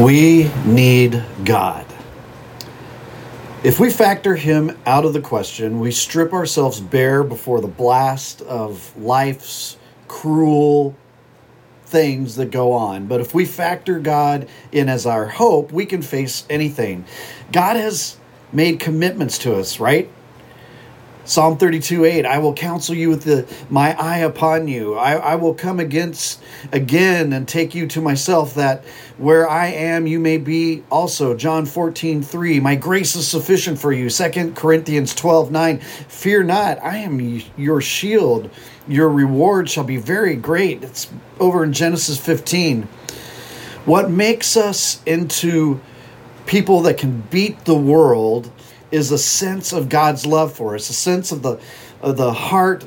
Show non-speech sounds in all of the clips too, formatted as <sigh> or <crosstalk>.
We need God. If we factor him out of the question, we strip ourselves bare before the blast of life's cruel things that go on. But if we factor God in as our hope, we can face anything. God has made commitments to us, right? Psalm 32 8, I will counsel you with the, my eye upon you. I, I will come against again and take you to myself, that where I am, you may be also. John 14 3, my grace is sufficient for you. 2 Corinthians 12 9, fear not, I am your shield. Your reward shall be very great. It's over in Genesis 15. What makes us into people that can beat the world is a sense of God's love for us, a sense of the of the heart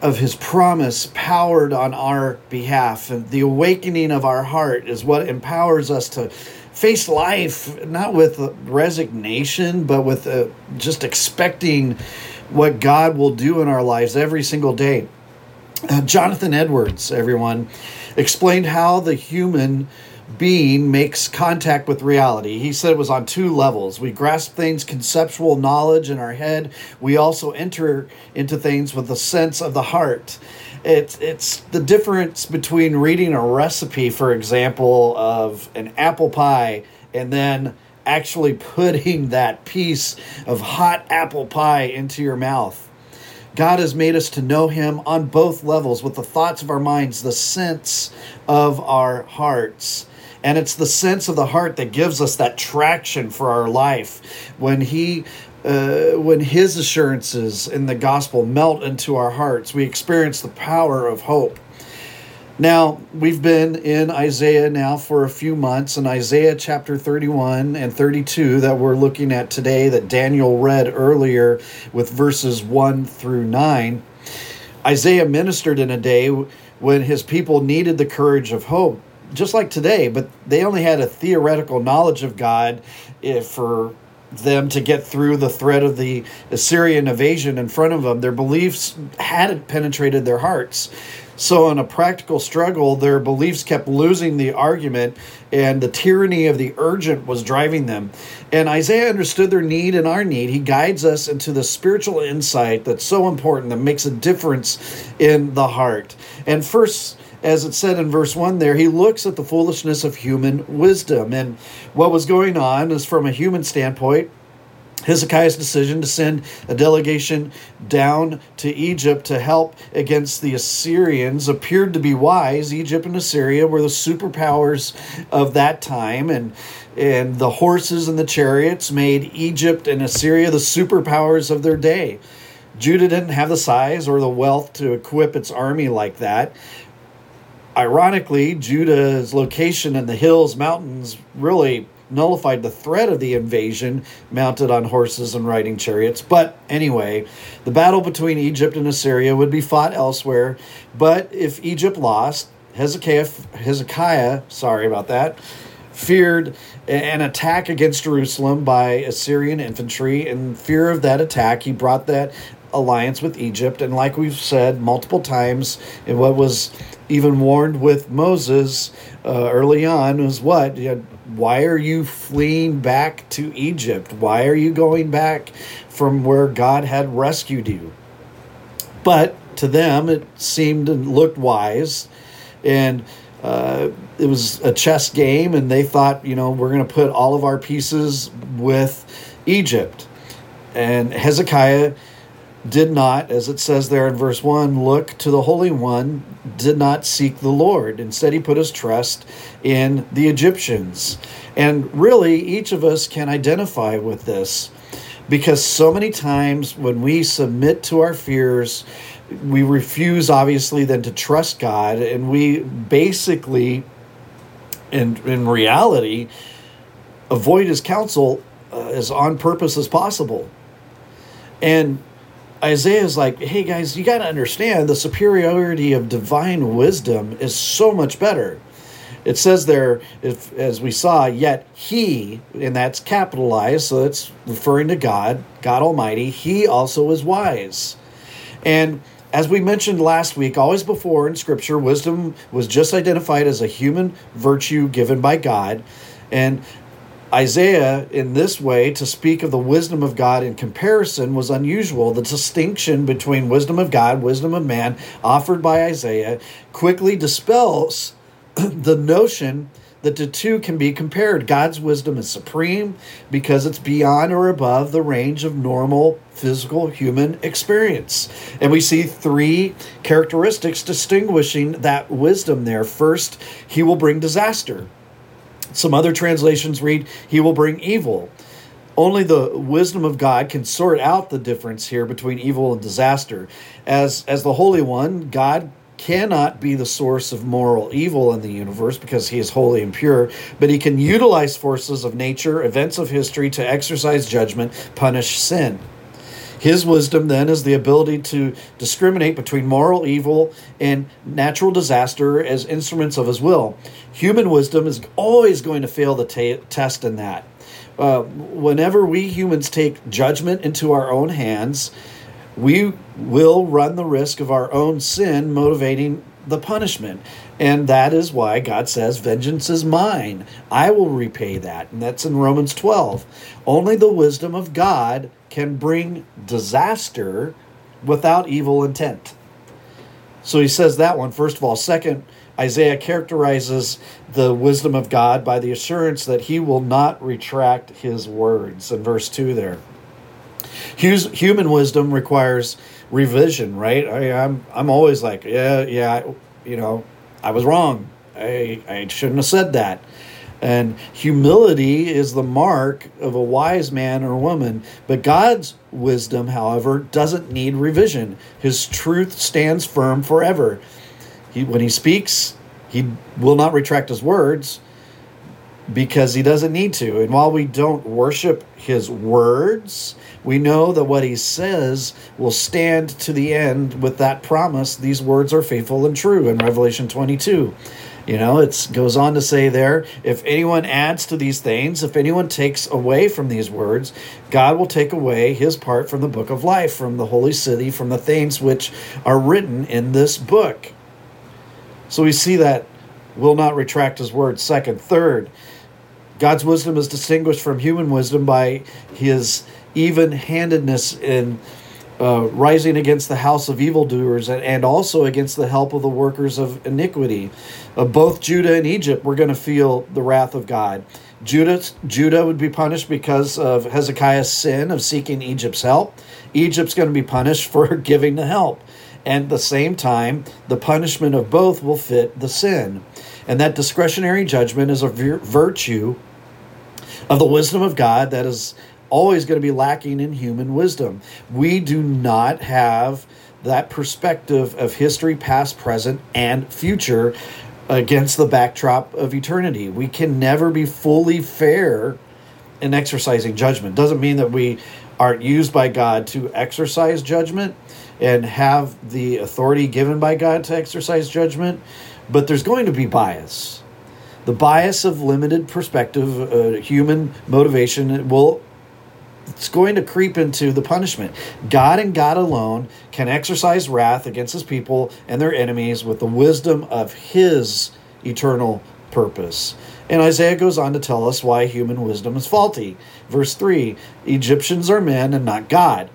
of his promise powered on our behalf and the awakening of our heart is what empowers us to face life not with resignation but with uh, just expecting what God will do in our lives every single day. Uh, Jonathan Edwards, everyone, explained how the human being makes contact with reality. He said it was on two levels. We grasp things, conceptual knowledge in our head. We also enter into things with the sense of the heart. It's it's the difference between reading a recipe, for example, of an apple pie and then actually <laughs> putting that piece of hot apple pie into your mouth. God has made us to know Him on both levels with the thoughts of our minds, the sense of our hearts. And it's the sense of the heart that gives us that traction for our life. When He uh, when his assurances in the gospel melt into our hearts, we experience the power of hope. Now, we've been in Isaiah now for a few months, and Isaiah chapter 31 and 32 that we're looking at today, that Daniel read earlier with verses 1 through 9. Isaiah ministered in a day when his people needed the courage of hope just like today, but they only had a theoretical knowledge of God for them to get through the threat of the Assyrian invasion in front of them. Their beliefs hadn't penetrated their hearts. So, in a practical struggle, their beliefs kept losing the argument, and the tyranny of the urgent was driving them. And Isaiah understood their need and our need. He guides us into the spiritual insight that's so important, that makes a difference in the heart. And first, as it said in verse 1 there, he looks at the foolishness of human wisdom. And what was going on is from a human standpoint, Hezekiah's decision to send a delegation down to Egypt to help against the Assyrians appeared to be wise. Egypt and Assyria were the superpowers of that time, and and the horses and the chariots made Egypt and Assyria the superpowers of their day. Judah didn't have the size or the wealth to equip its army like that ironically, Judah's location in the hills, mountains, really nullified the threat of the invasion mounted on horses and riding chariots. But anyway, the battle between Egypt and Assyria would be fought elsewhere. But if Egypt lost, Hezekiah, Hezekiah, sorry about that, feared an attack against Jerusalem by Assyrian infantry. In fear of that attack, he brought that alliance with Egypt. And like we've said multiple times, in what was even warned with Moses uh, early on was what? Why are you fleeing back to Egypt? Why are you going back from where God had rescued you? But to them, it seemed and looked wise. And uh, it was a chess game, and they thought, you know, we're going to put all of our pieces with Egypt. And Hezekiah did not, as it says there in verse 1, look to the Holy One, did not seek the Lord. Instead, he put his trust in the Egyptians. And really, each of us can identify with this because so many times when we submit to our fears, we refuse, obviously, then to trust God, and we basically, in, in reality, avoid his counsel uh, as on purpose as possible. And Isaiah is like, hey guys, you got to understand the superiority of divine wisdom is so much better. It says there, if as we saw, yet he, and that's capitalized, so it's referring to God, God Almighty, he also is wise. And as we mentioned last week, always before in Scripture, wisdom was just identified as a human virtue given by God. And Isaiah, in this way, to speak of the wisdom of God in comparison was unusual. The distinction between wisdom of God, wisdom of man, offered by Isaiah, quickly dispels <clears throat> the notion that the two can be compared. God's wisdom is supreme because it's beyond or above the range of normal physical human experience. And we see three characteristics distinguishing that wisdom there. First, he will bring disaster. Some other translations read, He will bring evil. Only the wisdom of God can sort out the difference here between evil and disaster. As, as the Holy One, God cannot be the source of moral evil in the universe because he is holy and pure, but he can utilize forces of nature, events of history to exercise judgment, punish sin. His wisdom then is the ability to discriminate between moral evil and natural disaster as instruments of his will. Human wisdom is always going to fail the t- test in that. Uh, whenever we humans take judgment into our own hands, we will run the risk of our own sin motivating the punishment. And that is why God says, Vengeance is mine. I will repay that. And that's in Romans 12. Only the wisdom of God can bring disaster without evil intent. So he says that one, first of all. Second, Isaiah characterizes the wisdom of God by the assurance that he will not retract his words in verse 2 there. Human wisdom requires revision, right? I, I'm I'm always like, yeah, yeah, you know, I was wrong. I I shouldn't have said that. And humility is the mark of a wise man or woman. But God's wisdom, however, doesn't need revision. His truth stands firm forever. He, when he speaks, he will not retract his words because he doesn't need to. And while we don't worship his words, we know that what he says will stand to the end with that promise. These words are faithful and true in Revelation 22. You know, it goes on to say there, if anyone adds to these things, if anyone takes away from these words, God will take away his part from the book of life, from the holy city, from the things which are written in this book. So we see that will not retract his words. Second, third, God's wisdom is distinguished from human wisdom by his even handedness in uh, rising against the house of evildoers and, and also against the help of the workers of iniquity. Uh, both Judah and Egypt were going to feel the wrath of God. Judah, Judah would be punished because of Hezekiah's sin of seeking Egypt's help. Egypt's going to be punished <laughs> for giving the help. And at the same time, the punishment of both will fit the sin. And that discretionary judgment is a vir- virtue of the wisdom of God that is always going to be lacking in human wisdom. We do not have that perspective of history, past, present, and future against the backdrop of eternity. We can never be fully fair in exercising judgment. Doesn't mean that we aren't used by God to exercise judgment and have the authority given by God to exercise judgment, but there's going to be bias. The bias of limited perspective, uh, human motivation will it's going to creep into the punishment. God and God alone can exercise wrath against his people and their enemies with the wisdom of his eternal purpose. And Isaiah goes on to tell us why human wisdom is faulty. Verse 3 Egyptians are men and not God.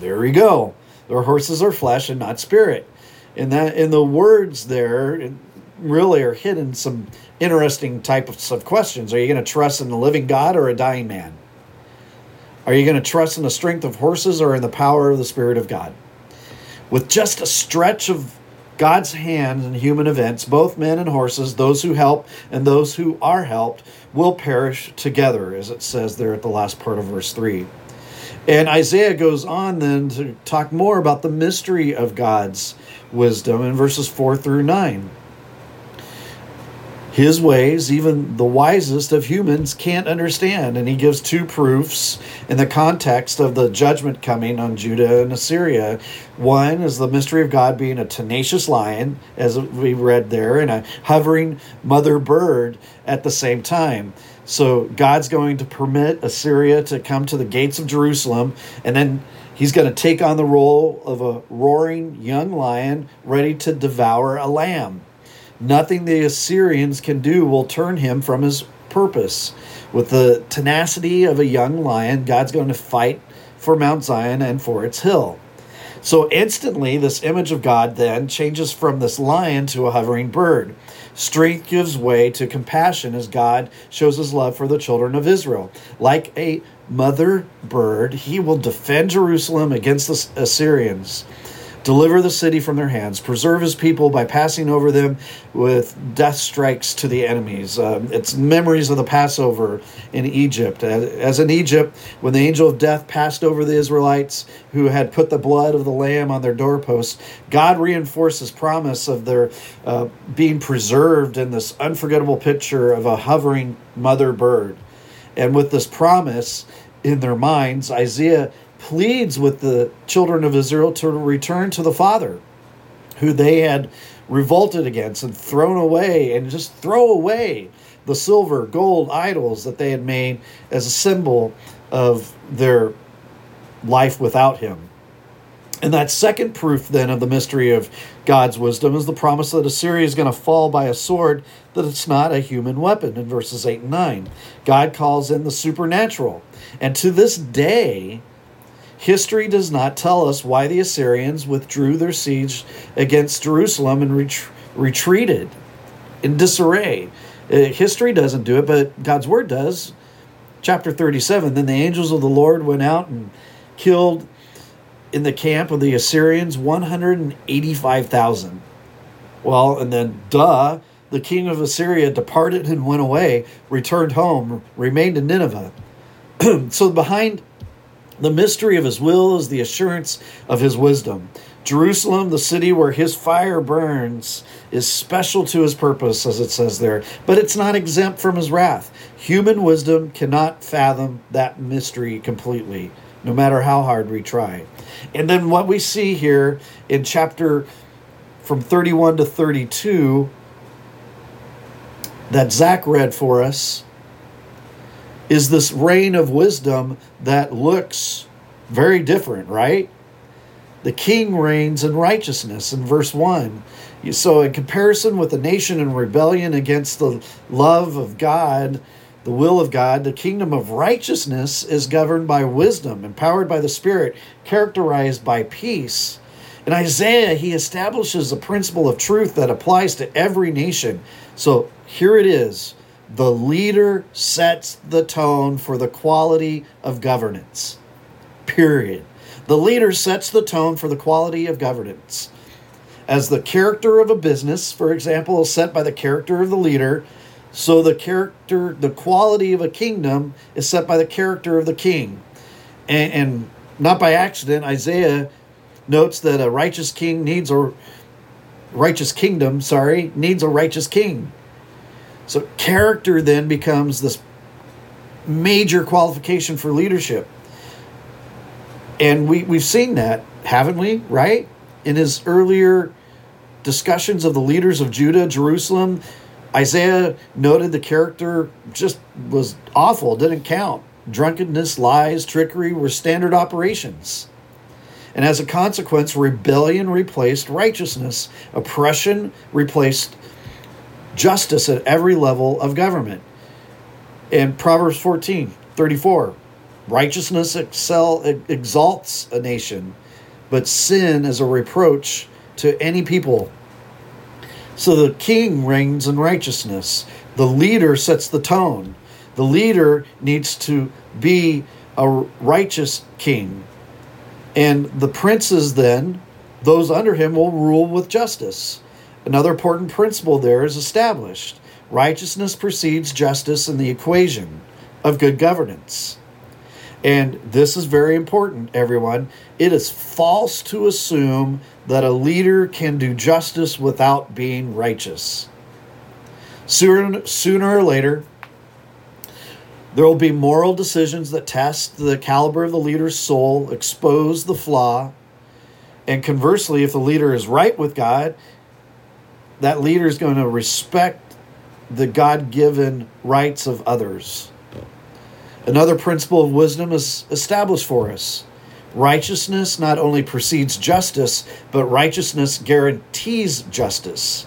There we go. Their horses are flesh and not spirit. In that in the words there really are hidden some interesting types of questions. Are you going to trust in the living God or a dying man? Are you going to trust in the strength of horses or in the power of the Spirit of God? With just a stretch of God's hand in human events, both men and horses, those who help and those who are helped, will perish together, as it says there at the last part of verse 3. And Isaiah goes on then to talk more about the mystery of God's wisdom in verses 4 through 9 his ways, even the wisest of humans can't understand. And he gives two proofs in the context of the judgment coming on Judah and Assyria. One is the mystery of God being a tenacious lion, as we read there, and a hovering mother bird at the same time. So God's going to permit Assyria to come to the gates of Jerusalem, and then He's going to take on the role of a roaring young lion ready to devour a lamb. Nothing the Assyrians can do will turn him from his purpose. With the tenacity of a young lion, God's going to fight for Mount Zion and for its hill. So instantly, this image of God then changes from this lion to a hovering bird. Strength gives way to compassion as God shows his love for the children of Israel. Like a mother bird, he will defend Jerusalem against the Assyrians deliver the city from their hands, preserve his people by passing over them with death strikes to the enemies. Um, it's memories of the Passover in Egypt. As, as, in Egypt, when the angel of death passed over the Israelites who had put the blood of the lamb on their doorposts, God reinforced his promise of their uh, being preserved in this unforgettable picture of a hovering mother bird. And with this promise in their minds, Isaiah pleads with the children of Israel to return to the Father, who they had revolted against and thrown away, and just throw away the silver, gold idols that they had made as a symbol of their life without Him. And that second proof, then, of the mystery of God's wisdom is the promise that Assyria is going to fall by a sword, that it's not a human weapon in verses 8 and 9. God calls in the supernatural. And to this day, History does not tell us why the Assyrians withdrew their siege against Jerusalem and ret- retreated in disarray. Uh, history doesn't do it, but God's word does. Chapter 37 Then the angels of the Lord went out and killed in the camp of the Assyrians 185,000. Well, and then, duh, the king of Assyria departed and went away, returned home, remained in Nineveh. <clears throat> so behind the mystery of his will is the assurance of his wisdom. Jerusalem, the city where his fire burns, is special to his purpose, as it says there, but it's not exempt from his wrath. Human wisdom cannot fathom that mystery completely, no matter how hard we try. And then what we see here in chapter from 31 to 32 that Zach read for us is this reign of wisdom that looks very different, right? The king reigns in righteousness in verse 1. So, in comparison with the nation in rebellion against the love of God, the will of God, the kingdom of righteousness is governed by wisdom, empowered by the Spirit, characterized by peace. In Isaiah, he establishes a principle of truth that applies to every nation. So, here it is the leader sets the tone for the quality of governance. Period. The leader sets the tone for the quality of governance. As the character of a business, for example, is set by the character of the leader, so the character, the quality of a kingdom is set by the character of the king. And, and not by accident, Isaiah notes that a righteous king needs a righteous kingdom, sorry, needs a righteous king. So character then becomes this major qualification for leadership. And we, we've seen that, haven't we? Right? In his earlier discussions of the leaders of Judah, Jerusalem, Isaiah noted the character just was awful, didn't count. Drunkenness, lies, trickery were standard operations. And as a consequence, rebellion replaced righteousness, oppression replaced justice at every level of government. In Proverbs 14 34, righteousness excel, exalts a nation, but sin is a reproach to any people. So the king reigns in righteousness, the leader sets the tone. The leader needs to be a righteous king. And the princes, then, those under him, will rule with justice. Another important principle there is established righteousness precedes justice in the equation of good governance. And this is very important, everyone. It is false to assume that a leader can do justice without being righteous. Sooner, sooner or later, there will be moral decisions that test the caliber of the leader's soul, expose the flaw, and conversely, if the leader is right with God, that leader is going to respect the God given rights of others. Another principle of wisdom is established for us Righteousness not only precedes justice, but righteousness guarantees justice.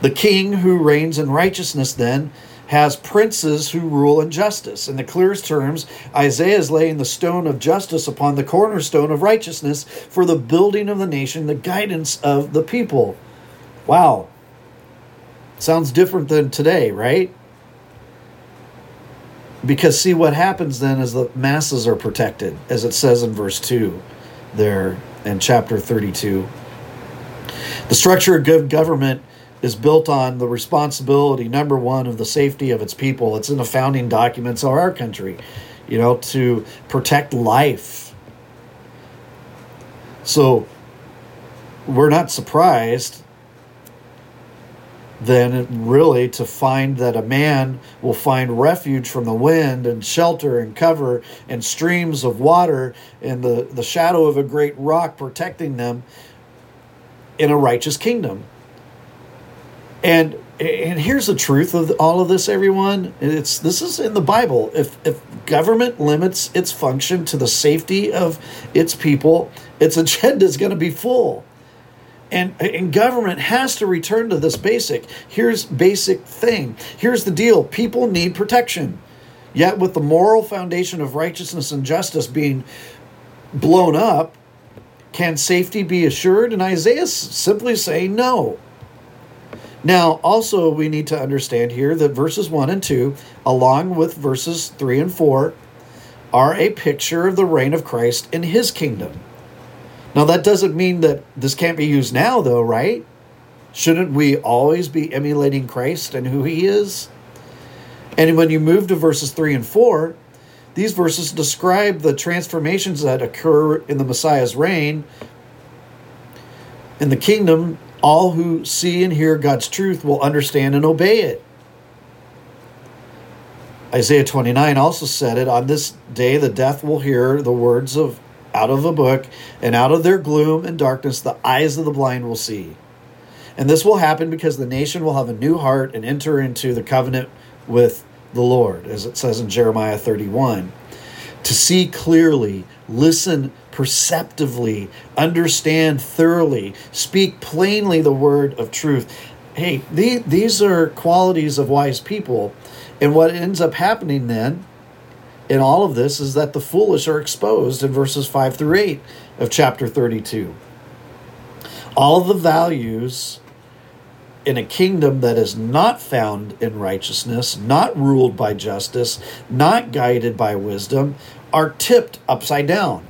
The king who reigns in righteousness then has princes who rule in justice. In the clearest terms, Isaiah is laying the stone of justice upon the cornerstone of righteousness for the building of the nation, the guidance of the people. Wow. Sounds different than today, right? Because see what happens then is the masses are protected, as it says in verse 2 there in chapter 32. The structure of good government is built on the responsibility, number one, of the safety of its people. It's in the founding documents of our country, you know, to protect life. So we're not surprised then really to find that a man will find refuge from the wind and shelter and cover and streams of water and the, the shadow of a great rock protecting them in a righteous kingdom. And and here's the truth of all of this, everyone. It's this is in the Bible. If if government limits its function to the safety of its people, its <laughs> agenda is going to be full. And, and government has to return to this basic. Here's basic thing. Here's the deal. People need protection. Yet with the moral foundation of righteousness and justice being blown up, can safety be assured? And Isaiah simply saying no. Now, also, we need to understand here that verses 1 and 2, along with verses 3 and 4, are a picture of the reign of Christ in his kingdom. Now, that doesn't mean that this can't be used now, though, right? Shouldn't we always be emulating Christ and who he is? And when you move to verses 3 and 4, these verses describe the transformations that occur in the Messiah's reign in the kingdom all who see and hear God's truth will understand and obey it. Isaiah 29 also said it on this day the deaf will hear the words of out of a book and out of their gloom and darkness the eyes of the blind will see. And this will happen because the nation will have a new heart and enter into the covenant with the Lord as it says in Jeremiah 31 to see clearly, listen perceptively, understand thoroughly, speak plainly the word of truth. Hey, these are qualities of wise people. And what ends up happening then in all of this is that the foolish are exposed in verses 5 through 8 of chapter 32. All the values in a kingdom that is not found in righteousness, not ruled by justice, not guided by wisdom, are tipped upside down.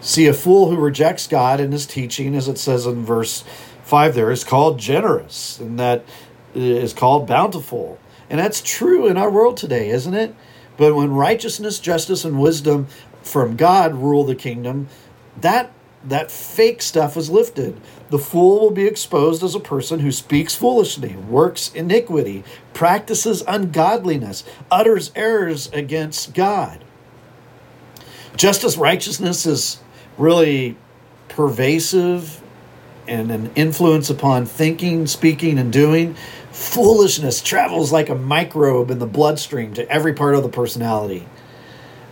See, a fool who rejects God and his teaching, as it says in verse 5 there, is called generous, and that is called bountiful. And that's true in our world today, isn't it? But when righteousness, justice, and wisdom from God rule the kingdom, that that fake stuff is lifted. The fool will be exposed as a person who speaks foolishly, works iniquity, practices ungodliness, utters errors against God. Just as righteousness is really pervasive and an influence upon thinking, speaking, and doing, foolishness travels like a microbe in the bloodstream to every part of the personality.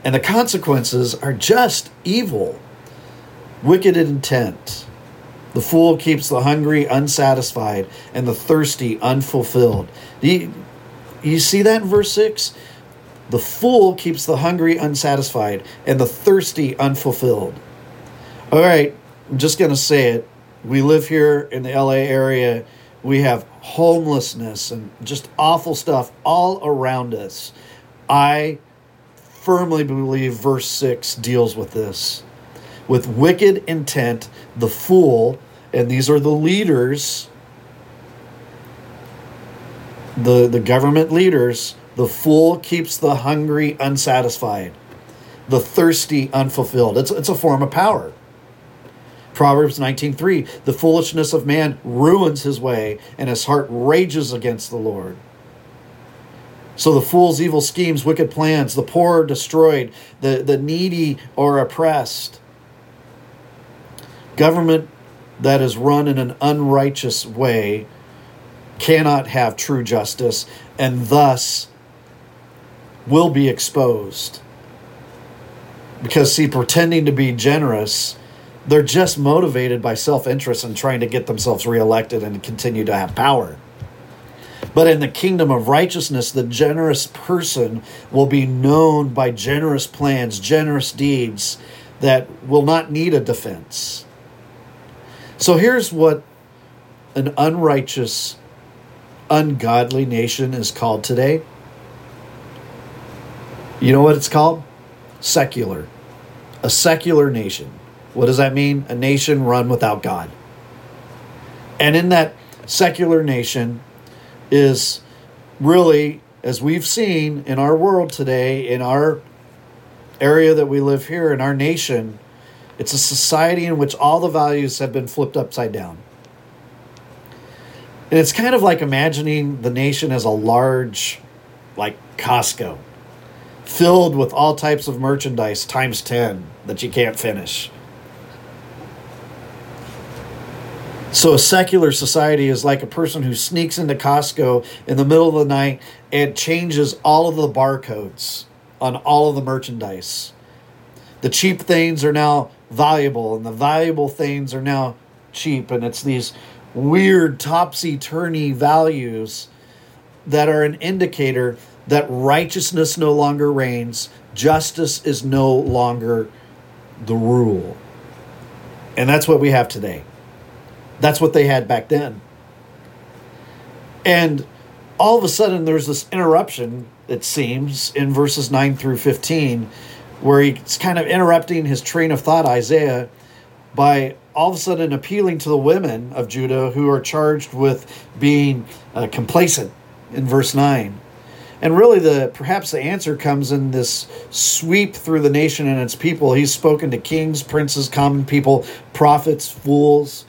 And the consequences are just evil, wicked intent. The fool keeps the hungry unsatisfied and the thirsty unfulfilled. You, you see that in verse 6? The fool keeps the hungry unsatisfied and the thirsty unfulfilled. All right, I'm just going to say it. We live here in the LA area. We have homelessness and just awful stuff all around us. I firmly believe verse 6 deals with this. With wicked intent, the fool, and these are the leaders, the, the government leaders, the fool keeps the hungry unsatisfied, the thirsty unfulfilled. It's, it's a form of power. Proverbs 19:3 The foolishness of man ruins his way and his heart rages against the Lord. So the fool's evil schemes, wicked plans, the poor are destroyed, the, the needy are oppressed. Government that is run in an unrighteous way cannot have true justice and thus will be exposed. Because, see, pretending to be generous, they're just motivated by self interest and trying to get themselves reelected and continue to have power. But in the kingdom of righteousness, the generous person will be known by generous plans, generous deeds that will not need a defense. So here's what an unrighteous, ungodly nation is called today. You know what it's called? Secular. A secular nation. What does that mean? A nation run without God. And in that secular nation, is really, as we've seen in our world today, in our area that we live here, in our nation, it's a society in which all the values have been flipped upside down. And it's kind of like imagining the nation as a large, like Costco, filled with all types of merchandise times 10 that you can't finish. So a secular society is like a person who sneaks into Costco in the middle of the night and changes all of the barcodes on all of the merchandise. The cheap things are now valuable and the valuable things are now cheap and it's these weird topsy-turvy values that are an indicator that righteousness no longer reigns, justice is no longer the rule. And that's what we have today. That's what they had back then. And all of a sudden, there's this interruption, it seems, in verses 9 through 15, where he's kind of interrupting his train of thought, Isaiah, by all of a sudden appealing to the women of Judah who are charged with being uh, complacent in verse 9. And really, the perhaps the answer comes in this sweep through the nation and its people. He's spoken to kings, princes, common people, prophets, fools,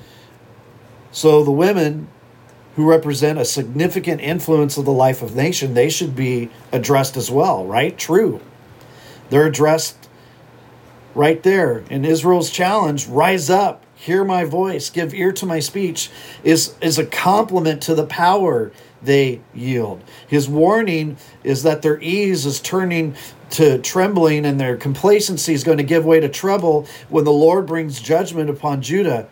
so the women who represent a significant influence of the life of nation, they should be addressed as well, right? True. They're addressed right there in Israel's challenge, rise up, hear my voice, give ear to my speech, is, is a compliment to the power they yield. His warning is that their ease is turning to trembling and their complacency is going to give way to trouble when the Lord brings judgment upon Judah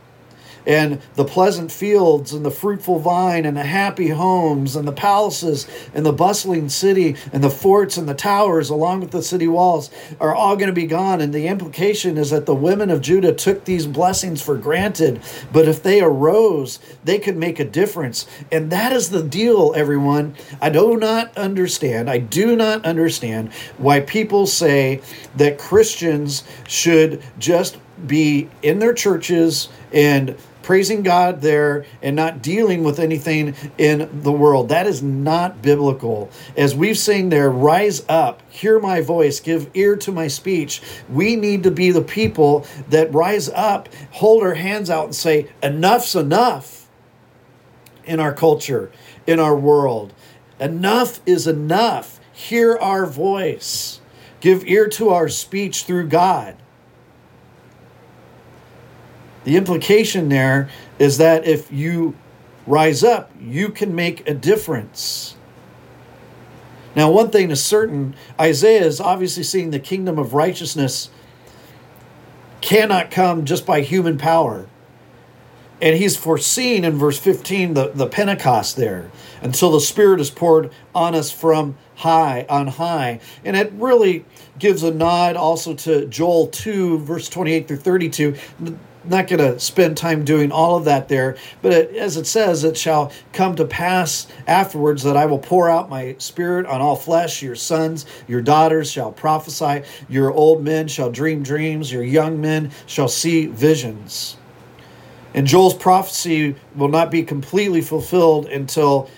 and the pleasant fields and the fruitful vine and the happy homes and the palaces and the bustling city and the forts and the towers along with the city walls are all going to be gone. And the implication is that the women of Judah took these blessings for granted, but if they arose, they could make a difference. And that is the deal, everyone. I do not understand, I do not understand why people say that Christians should just be in their churches and praising God there and not dealing with anything in the world. That is not biblical. As we've seen there, rise up, hear my voice, give ear to my speech. We need to be the people that rise up, hold our hands out, and say, enough's enough in our culture, in our world. Enough is enough. Hear our voice. Give ear to our speech through God. The implication there is that if you rise up, you can make a difference. Now, one thing is certain Isaiah is obviously seeing the kingdom of righteousness cannot come just by human power. And he's foreseen in verse 15 the, the Pentecost there until the Spirit is poured on us from high, on high. And it really gives a nod also to Joel 2, verse 28 through 32 not going to spend time doing all of that there, but it, as it says, it shall come to pass afterwards that I will pour out my spirit on all flesh. Your sons, your daughters shall prophesy, your old men shall dream dreams, your young men shall see visions. And Joel's prophecy will not be completely fulfilled until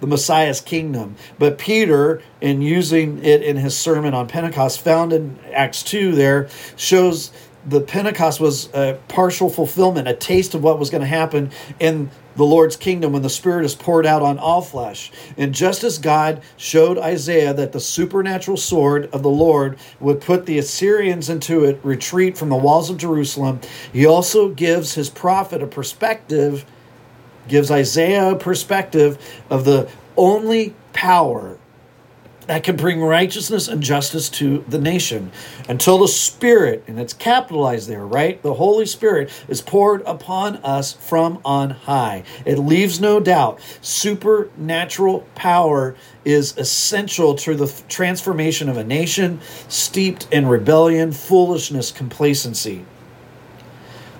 the Messiah's kingdom. But Peter, in using it in his sermon on Pentecost, found in Acts 2 there, shows the Pentecost was a partial fulfillment, a taste of what was going to happen in the Lord's kingdom when the Spirit is poured out on all flesh. And just as God showed Isaiah that the supernatural sword of the Lord would put the Assyrians into a retreat from the walls of Jerusalem, he also gives his prophet a perspective, gives Isaiah a perspective of the only power that can bring righteousness and justice to the nation until the Spirit, and it's capitalized there, right? The Holy Spirit is poured upon us from on high. It leaves no doubt supernatural power is essential to the transformation of a nation steeped in rebellion, foolishness, complacency.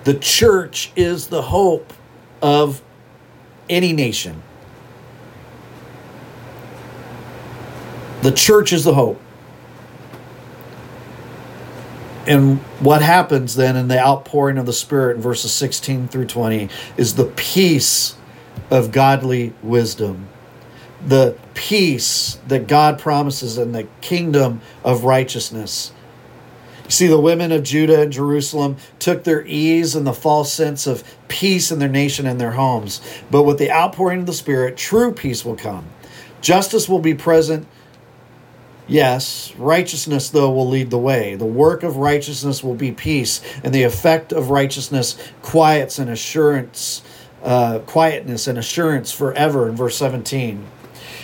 The church is the hope of any nation. The church is the hope. And what happens then in the outpouring of the Spirit in verses 16 through 20 is the peace of godly wisdom, the peace that God promises in the kingdom of righteousness. You see, the women of Judah and Jerusalem took their ease in the false sense of peace in their nation and their homes. But with the outpouring of the Spirit, true peace will come. Justice will be present Yes, righteousness, though, will lead the way. The work of righteousness will be peace, and the effect of righteousness quiets and assurance, uh, quietness and assurance forever in verse 17.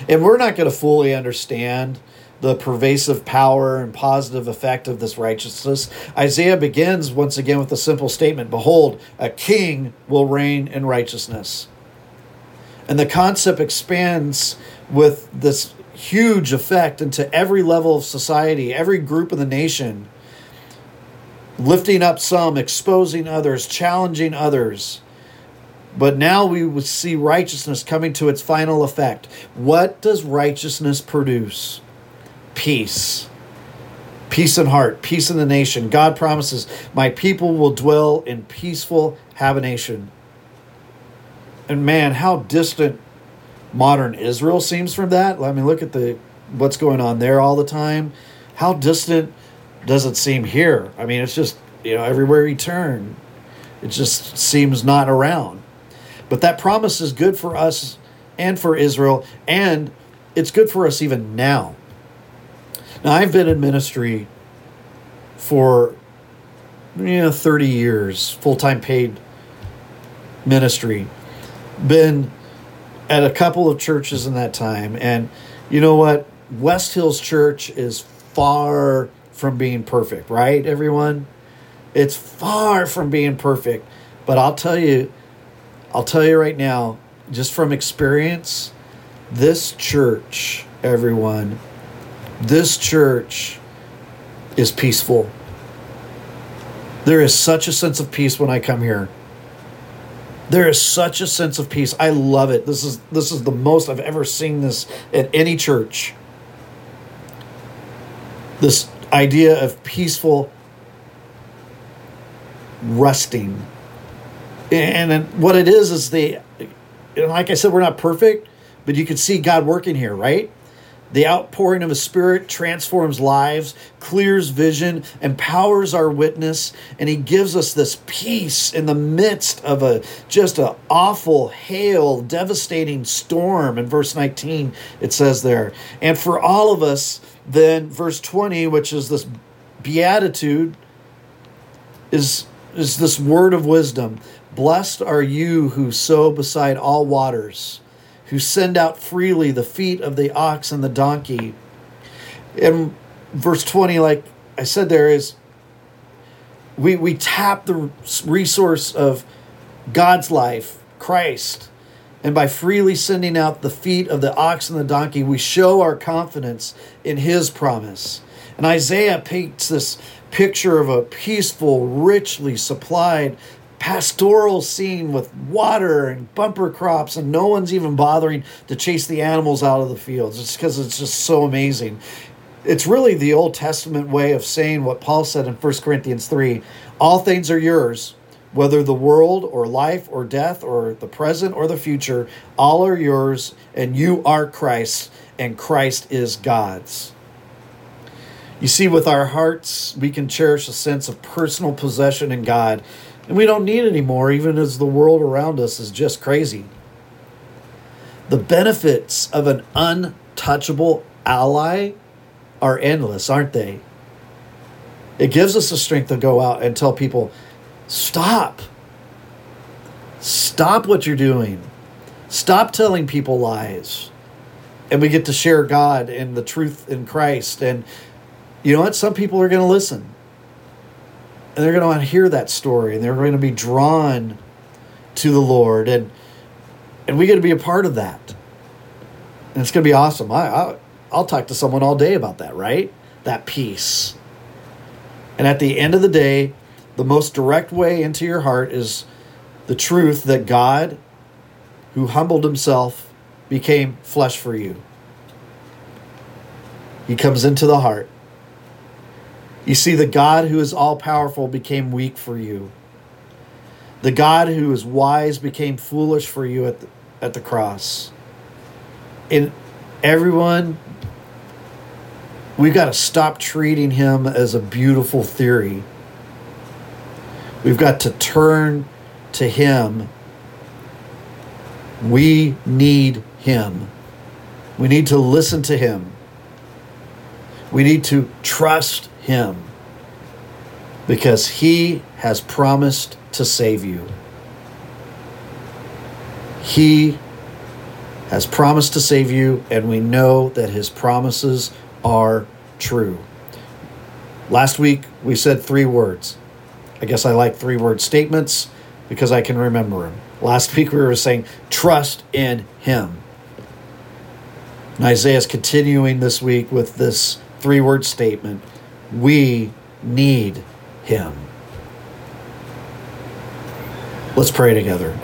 And we're not going to fully understand the pervasive power and positive effect of this righteousness. Isaiah begins once again with a simple statement Behold, a king will reign in righteousness. And the concept expands with this huge effect into every level of society, every group of the nation, lifting up some, exposing others, challenging others. But now we would see righteousness coming to its final effect. What does righteousness produce? Peace. Peace in heart, peace in the nation. God promises, My people will dwell in peaceful habitation. And man, how distant modern Israel seems from that. I mean, look at the what's going on there all the time. How distant does it seem here? I mean, it's just you know everywhere you turn, it just seems not around. But that promise is good for us and for Israel, and it's good for us even now. Now, I've been in ministry for you know 30 years, full time paid ministry. Been at a couple of churches in that time. And you know what? West Hills Church is far from being perfect, right, everyone? It's far from being perfect. But I'll tell you, I'll tell you right now, just from experience, this church, everyone, this church is peaceful. There is such a sense of peace when I come here. There is such a sense of peace. I love it. This is this is the most I've ever seen this at any church. This idea of peaceful resting. And what it is is the like I said, we're not perfect, but you can see God working here, right? The outpouring of a Spirit transforms lives, clears vision, empowers our witness, and He gives us this peace in the midst of a just an awful hail, devastating storm. In verse 19, it says there. And for all of us, then verse 20, which is this beatitude, is, is this word of wisdom. Blessed are you who sow beside all waters who send out freely the feet of the ox and the donkey. In verse 20, like I said, there is we, we tap the resource of God's life, Christ. And by freely sending out the feet of the ox and the donkey, we show our confidence in his promise. And Isaiah paints this picture of a peaceful, richly supplied pastoral scene with water and bumper crops and no one's even bothering to chase the animals out of the fields. It's because it's just so amazing. It's really the old testament way of saying what paul said in 1 corinthians 3 all things are yours whether the world or life or death or the present or the future. All are yours and you are christ and christ is god's. You see with our hearts we can cherish a sense of personal possession in god and we don't need it anymore, even as the world around us is just crazy. The benefits of an untouchable ally are endless, aren't they? It gives us the strength to go out and tell people, stop. Stop what you're doing. Stop telling people lies. and we get to share God and the truth in Christ. And you know what? Some people are going to listen and they're going to want to hear that story and they're going to be drawn to the Lord. And, and we get to be a part of that. And it's going to be awesome. I, I, I'll talk to someone all day about that, right? That peace. And at the end of the day, the most direct way into your heart is the truth that God, who humbled himself, became flesh for you. He comes into the heart. You see, the God who is all powerful became weak for you. The God who is wise became foolish for you at the, at the cross. And everyone, we've got to stop treating him as a beautiful theory. We've got to turn to him. We need him. We need to listen to him. We need to trust him because he has promised to save you. He has promised to save you, and we know that his promises are true. Last week, we said three words. I guess I like three word statements because I can remember them. Last week, we were saying, trust in him. And Isaiah is continuing this week with this three word statement we need him. Let's pray together.